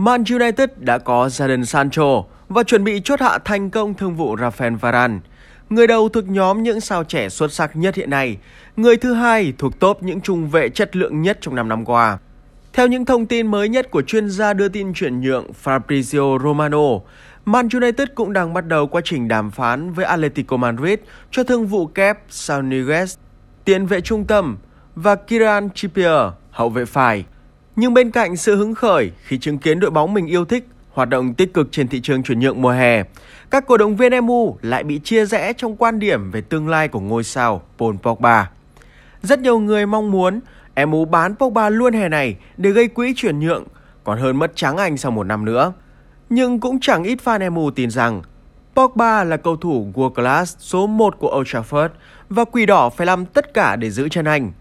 Man United đã có Jadon Sancho và chuẩn bị chốt hạ thành công thương vụ Rafael Varane. Người đầu thuộc nhóm những sao trẻ xuất sắc nhất hiện nay, người thứ hai thuộc top những trung vệ chất lượng nhất trong 5 năm qua. Theo những thông tin mới nhất của chuyên gia đưa tin chuyển nhượng Fabrizio Romano, Man United cũng đang bắt đầu quá trình đàm phán với Atletico Madrid cho thương vụ kép Sauniguez, tiền vệ trung tâm, và Kiran Trippier, hậu vệ phải. Nhưng bên cạnh sự hứng khởi khi chứng kiến đội bóng mình yêu thích hoạt động tích cực trên thị trường chuyển nhượng mùa hè, các cổ động viên MU lại bị chia rẽ trong quan điểm về tương lai của ngôi sao Paul Pogba. Rất nhiều người mong muốn MU bán Pogba luôn hè này để gây quỹ chuyển nhượng, còn hơn mất trắng anh sau một năm nữa. Nhưng cũng chẳng ít fan MU tin rằng Pogba là cầu thủ world class số 1 của Old Trafford và Quỷ Đỏ phải làm tất cả để giữ chân anh.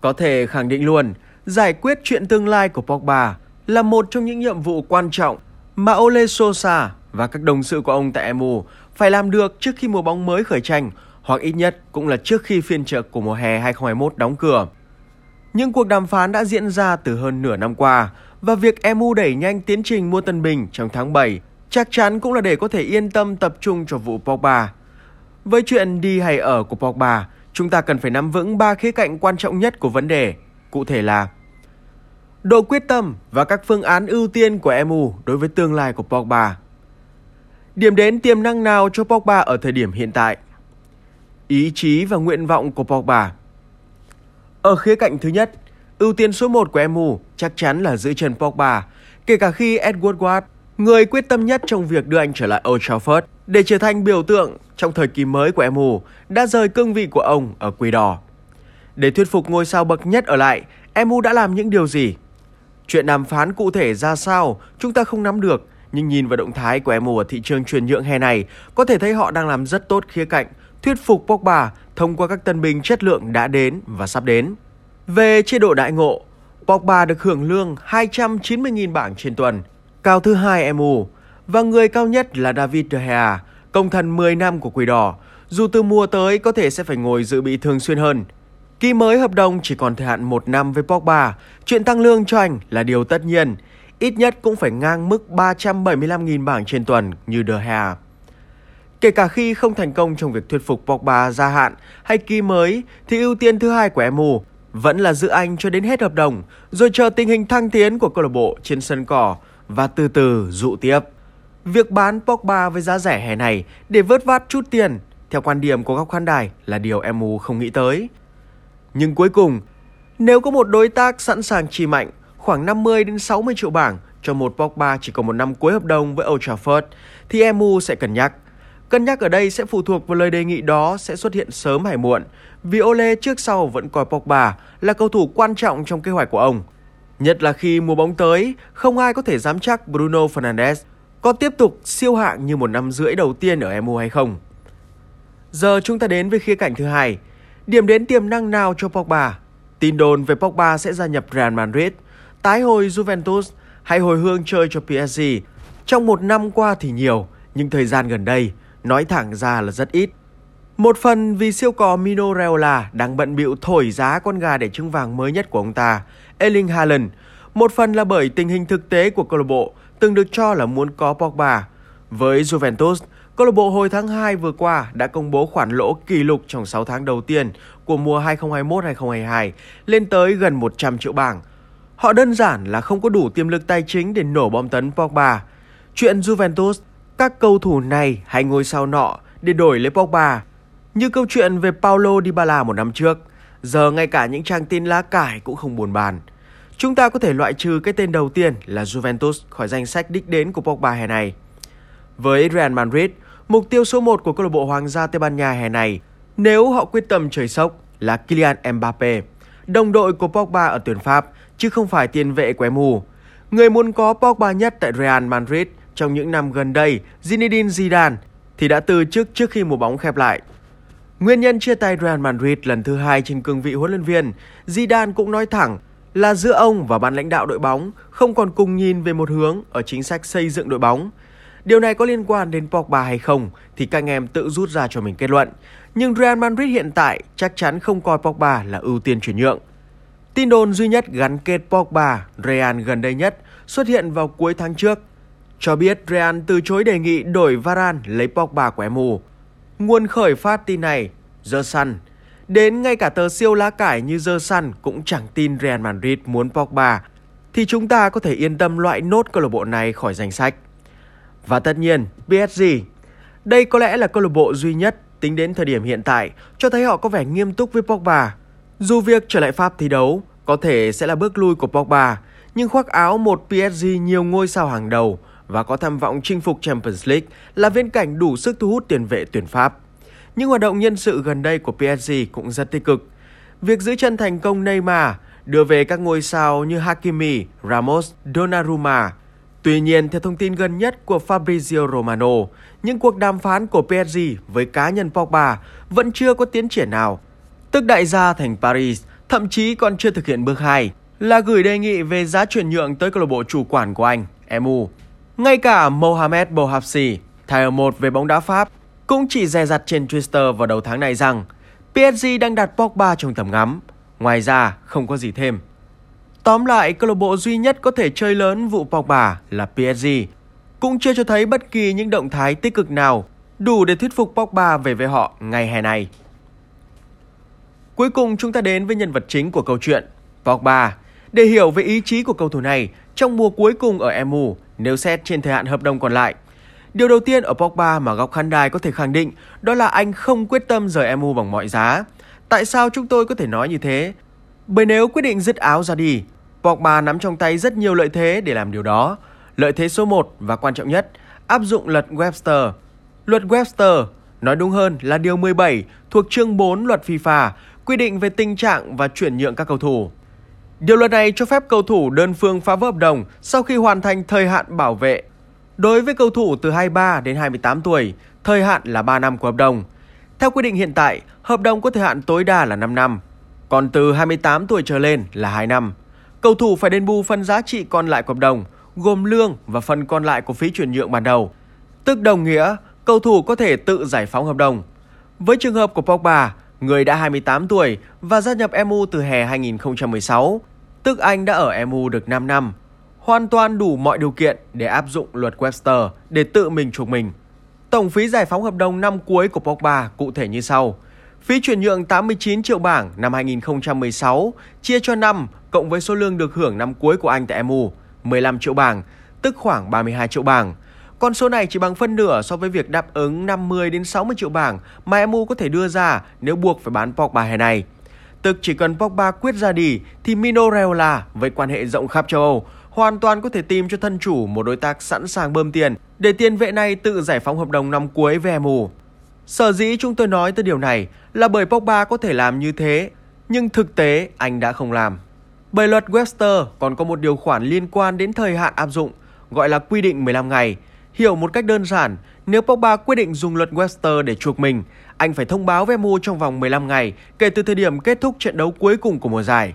Có thể khẳng định luôn, giải quyết chuyện tương lai của Pogba là một trong những nhiệm vụ quan trọng mà Ole Sosa và các đồng sự của ông tại MU phải làm được trước khi mùa bóng mới khởi tranh hoặc ít nhất cũng là trước khi phiên chợ của mùa hè 2021 đóng cửa. Những cuộc đàm phán đã diễn ra từ hơn nửa năm qua và việc MU đẩy nhanh tiến trình mua Tân Bình trong tháng 7 chắc chắn cũng là để có thể yên tâm tập trung cho vụ Pogba. Với chuyện đi hay ở của Pogba, chúng ta cần phải nắm vững ba khía cạnh quan trọng nhất của vấn đề, cụ thể là độ quyết tâm và các phương án ưu tiên của MU đối với tương lai của Pogba. Điểm đến tiềm năng nào cho Pogba ở thời điểm hiện tại? Ý chí và nguyện vọng của Pogba. Ở khía cạnh thứ nhất, ưu tiên số 1 của MU chắc chắn là giữ chân Pogba, kể cả khi Edward Ward, người quyết tâm nhất trong việc đưa anh trở lại Old Trafford để trở thành biểu tượng trong thời kỳ mới của MU, đã rời cương vị của ông ở Quỷ Đỏ. Để thuyết phục ngôi sao bậc nhất ở lại, MU đã làm những điều gì? Chuyện đàm phán cụ thể ra sao chúng ta không nắm được, nhưng nhìn vào động thái của MU ở thị trường chuyển nhượng hè này, có thể thấy họ đang làm rất tốt khía cạnh thuyết phục Pogba thông qua các tân binh chất lượng đã đến và sắp đến. Về chế độ đại ngộ, Pogba được hưởng lương 290.000 bảng trên tuần, cao thứ hai MU, và người cao nhất là David De Gea, công thần 10 năm của Quỷ Đỏ, dù từ mùa tới có thể sẽ phải ngồi dự bị thường xuyên hơn. Ký mới hợp đồng chỉ còn thời hạn 1 năm với Pogba, chuyện tăng lương cho anh là điều tất nhiên, ít nhất cũng phải ngang mức 375.000 bảng trên tuần như De Gea. Kể cả khi không thành công trong việc thuyết phục Pogba gia hạn hay ký mới thì ưu tiên thứ hai của MU vẫn là giữ anh cho đến hết hợp đồng rồi chờ tình hình thăng tiến của câu lạc bộ trên sân cỏ và từ từ dụ tiếp. Việc bán Pogba với giá rẻ hè này để vớt vát chút tiền, theo quan điểm của góc khán đài là điều MU không nghĩ tới. Nhưng cuối cùng, nếu có một đối tác sẵn sàng chi mạnh khoảng 50 đến 60 triệu bảng cho một Pogba chỉ còn một năm cuối hợp đồng với Old Trafford thì MU sẽ cân nhắc. Cân nhắc ở đây sẽ phụ thuộc vào lời đề nghị đó sẽ xuất hiện sớm hay muộn, vì Ole trước sau vẫn coi Pogba là cầu thủ quan trọng trong kế hoạch của ông. Nhất là khi mùa bóng tới, không ai có thể dám chắc Bruno Fernandes có tiếp tục siêu hạng như một năm rưỡi đầu tiên ở MU hay không. Giờ chúng ta đến với khía cạnh thứ hai, điểm đến tiềm năng nào cho Pogba? Tin đồn về Pogba sẽ gia nhập Real Madrid, tái hồi Juventus hay hồi hương chơi cho PSG. Trong một năm qua thì nhiều, nhưng thời gian gần đây, nói thẳng ra là rất ít. Một phần vì siêu cò Mino Raiola đang bận bịu thổi giá con gà để trứng vàng mới nhất của ông ta, Erling Haaland. Một phần là bởi tình hình thực tế của câu lạc bộ từng được cho là muốn có Pogba. Với Juventus, câu lạc bộ hồi tháng 2 vừa qua đã công bố khoản lỗ kỷ lục trong 6 tháng đầu tiên của mùa 2021-2022 lên tới gần 100 triệu bảng. Họ đơn giản là không có đủ tiềm lực tài chính để nổ bom tấn Pogba. Chuyện Juventus, các cầu thủ này hay ngôi sao nọ để đổi lấy Pogba. Như câu chuyện về Paulo Dybala một năm trước, giờ ngay cả những trang tin lá cải cũng không buồn bàn. Chúng ta có thể loại trừ cái tên đầu tiên là Juventus khỏi danh sách đích đến của Pogba hè này. Với Real Madrid, mục tiêu số 1 của câu lạc bộ Hoàng gia Tây Ban Nha hè này, nếu họ quyết tâm trời sốc là Kylian Mbappe, đồng đội của Pogba ở tuyển Pháp, chứ không phải tiền vệ của mù. Người muốn có Pogba nhất tại Real Madrid trong những năm gần đây, Zinedine Zidane, thì đã từ chức trước khi mùa bóng khép lại. Nguyên nhân chia tay Real Madrid lần thứ hai trên cương vị huấn luyện viên, Zidane cũng nói thẳng là giữa ông và ban lãnh đạo đội bóng không còn cùng nhìn về một hướng ở chính sách xây dựng đội bóng. Điều này có liên quan đến Pogba hay không thì các anh em tự rút ra cho mình kết luận. Nhưng Real Madrid hiện tại chắc chắn không coi Pogba là ưu tiên chuyển nhượng. Tin đồn duy nhất gắn kết Pogba, Real gần đây nhất xuất hiện vào cuối tháng trước, cho biết Real từ chối đề nghị đổi Varane lấy Pogba của MU. Nguồn khởi phát tin này, The Sun, đến ngay cả tờ siêu lá cải như The Sun cũng chẳng tin Real Madrid muốn Pogba, thì chúng ta có thể yên tâm loại nốt câu lạc bộ này khỏi danh sách. Và tất nhiên, PSG. Đây có lẽ là câu lạc bộ duy nhất tính đến thời điểm hiện tại cho thấy họ có vẻ nghiêm túc với Pogba. Dù việc trở lại Pháp thi đấu có thể sẽ là bước lui của Pogba, nhưng khoác áo một PSG nhiều ngôi sao hàng đầu và có tham vọng chinh phục Champions League là viễn cảnh đủ sức thu hút tiền vệ tuyển Pháp. những hoạt động nhân sự gần đây của PSG cũng rất tích cực. Việc giữ chân thành công Neymar, đưa về các ngôi sao như Hakimi, Ramos, Donnarumma. Tuy nhiên, theo thông tin gần nhất của Fabrizio Romano, những cuộc đàm phán của PSG với cá nhân Pogba vẫn chưa có tiến triển nào. Tức đại gia thành Paris thậm chí còn chưa thực hiện bước 2 là gửi đề nghị về giá chuyển nhượng tới câu lạc bộ chủ quản của anh, MU. Ngay cả Mohamed Bouhafsi, thầy một về bóng đá Pháp, cũng chỉ dè dặt trên Twitter vào đầu tháng này rằng PSG đang đặt Pogba trong tầm ngắm. Ngoài ra, không có gì thêm. Tóm lại, câu lạc bộ duy nhất có thể chơi lớn vụ Pogba là PSG. Cũng chưa cho thấy bất kỳ những động thái tích cực nào đủ để thuyết phục Pogba về với họ ngày hè này. Cuối cùng chúng ta đến với nhân vật chính của câu chuyện, Pogba. Để hiểu về ý chí của cầu thủ này trong mùa cuối cùng ở MU nếu xét trên thời hạn hợp đồng còn lại. Điều đầu tiên ở Pogba mà góc khán đài có thể khẳng định đó là anh không quyết tâm rời MU bằng mọi giá. Tại sao chúng tôi có thể nói như thế? Bởi nếu quyết định dứt áo ra đi, Pogba nắm trong tay rất nhiều lợi thế để làm điều đó. Lợi thế số 1 và quan trọng nhất, áp dụng luật Webster. Luật Webster, nói đúng hơn là điều 17 thuộc chương 4 luật FIFA quy định về tình trạng và chuyển nhượng các cầu thủ. Điều luật này cho phép cầu thủ đơn phương phá vỡ hợp đồng sau khi hoàn thành thời hạn bảo vệ. Đối với cầu thủ từ 23 đến 28 tuổi, thời hạn là 3 năm của hợp đồng. Theo quy định hiện tại, hợp đồng có thời hạn tối đa là 5 năm, còn từ 28 tuổi trở lên là 2 năm. Cầu thủ phải đền bù phần giá trị còn lại của hợp đồng, gồm lương và phần còn lại của phí chuyển nhượng ban đầu. Tức đồng nghĩa, cầu thủ có thể tự giải phóng hợp đồng. Với trường hợp của Pogba, người đã 28 tuổi và gia nhập MU từ hè 2016, tức anh đã ở MU được 5 năm, hoàn toàn đủ mọi điều kiện để áp dụng luật Webster để tự mình chuộc mình. Tổng phí giải phóng hợp đồng năm cuối của Pogba cụ thể như sau. Phí chuyển nhượng 89 triệu bảng năm 2016 chia cho năm cộng với số lương được hưởng năm cuối của anh tại MU 15 triệu bảng, tức khoảng 32 triệu bảng. Con số này chỉ bằng phân nửa so với việc đáp ứng 50 đến 60 triệu bảng mà MU có thể đưa ra nếu buộc phải bán Pogba hè này. Tức chỉ cần Pogba quyết ra đi thì Mino Raiola với quan hệ rộng khắp châu Âu hoàn toàn có thể tìm cho thân chủ một đối tác sẵn sàng bơm tiền để tiền vệ này tự giải phóng hợp đồng năm cuối về MU. Sở dĩ chúng tôi nói tới điều này là bởi Pogba có thể làm như thế, nhưng thực tế anh đã không làm. Bởi luật Webster còn có một điều khoản liên quan đến thời hạn áp dụng, gọi là quy định 15 ngày. Hiểu một cách đơn giản, nếu Pogba quyết định dùng luật Webster để chuộc mình, anh phải thông báo với MU trong vòng 15 ngày kể từ thời điểm kết thúc trận đấu cuối cùng của mùa giải.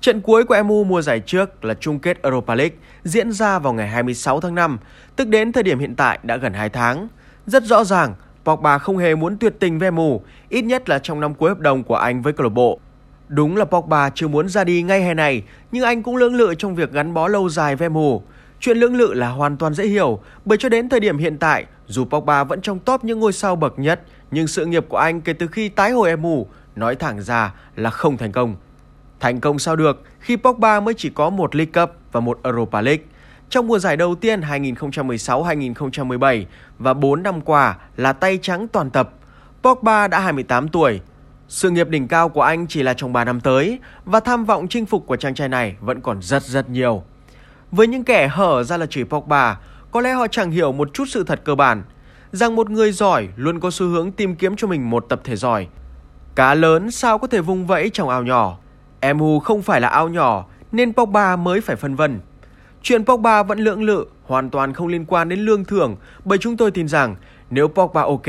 Trận cuối của MU mùa giải trước là chung kết Europa League diễn ra vào ngày 26 tháng 5, tức đến thời điểm hiện tại đã gần 2 tháng. Rất rõ ràng, Pogba không hề muốn tuyệt tình với MU, ít nhất là trong năm cuối hợp đồng của anh với câu lạc bộ. Đúng là Pogba chưa muốn ra đi ngay hè này, nhưng anh cũng lưỡng lự trong việc gắn bó lâu dài với MU. Chuyện lưỡng lự là hoàn toàn dễ hiểu, bởi cho đến thời điểm hiện tại, dù Pogba vẫn trong top những ngôi sao bậc nhất, nhưng sự nghiệp của anh kể từ khi tái hồi MU, nói thẳng ra là không thành công. Thành công sao được khi Pogba mới chỉ có một League Cup và một Europa League. Trong mùa giải đầu tiên 2016-2017 và 4 năm qua là tay trắng toàn tập, Pogba đã 28 tuổi. Sự nghiệp đỉnh cao của anh chỉ là trong 3 năm tới và tham vọng chinh phục của chàng trai này vẫn còn rất rất nhiều. Với những kẻ hở ra là chửi Pogba, có lẽ họ chẳng hiểu một chút sự thật cơ bản, rằng một người giỏi luôn có xu hướng tìm kiếm cho mình một tập thể giỏi. Cá lớn sao có thể vung vẫy trong ao nhỏ. MU không phải là ao nhỏ nên Pogba mới phải phân vân. Chuyện Pogba vẫn lưỡng lự hoàn toàn không liên quan đến lương thưởng bởi chúng tôi tin rằng nếu Pogba ok,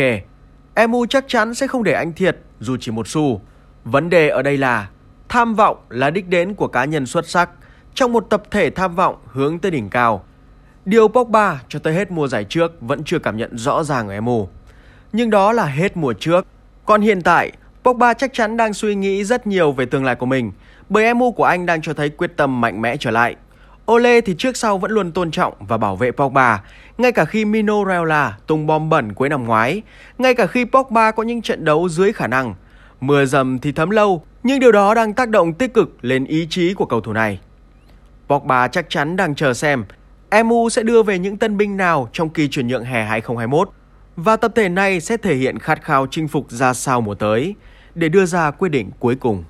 MU chắc chắn sẽ không để anh thiệt dù chỉ một xu. Vấn đề ở đây là tham vọng là đích đến của cá nhân xuất sắc trong một tập thể tham vọng hướng tới đỉnh cao. Điều Pogba cho tới hết mùa giải trước vẫn chưa cảm nhận rõ ràng ở MU. Nhưng đó là hết mùa trước. Còn hiện tại, Pogba chắc chắn đang suy nghĩ rất nhiều về tương lai của mình bởi MU của anh đang cho thấy quyết tâm mạnh mẽ trở lại. Ole thì trước sau vẫn luôn tôn trọng và bảo vệ Pogba, ngay cả khi Mino Raiola tung bom bẩn cuối năm ngoái, ngay cả khi Pogba có những trận đấu dưới khả năng. Mưa dầm thì thấm lâu, nhưng điều đó đang tác động tích cực lên ý chí của cầu thủ này. Pogba chắc chắn đang chờ xem MU sẽ đưa về những tân binh nào trong kỳ chuyển nhượng hè 2021 và tập thể này sẽ thể hiện khát khao chinh phục ra sao mùa tới để đưa ra quyết định cuối cùng.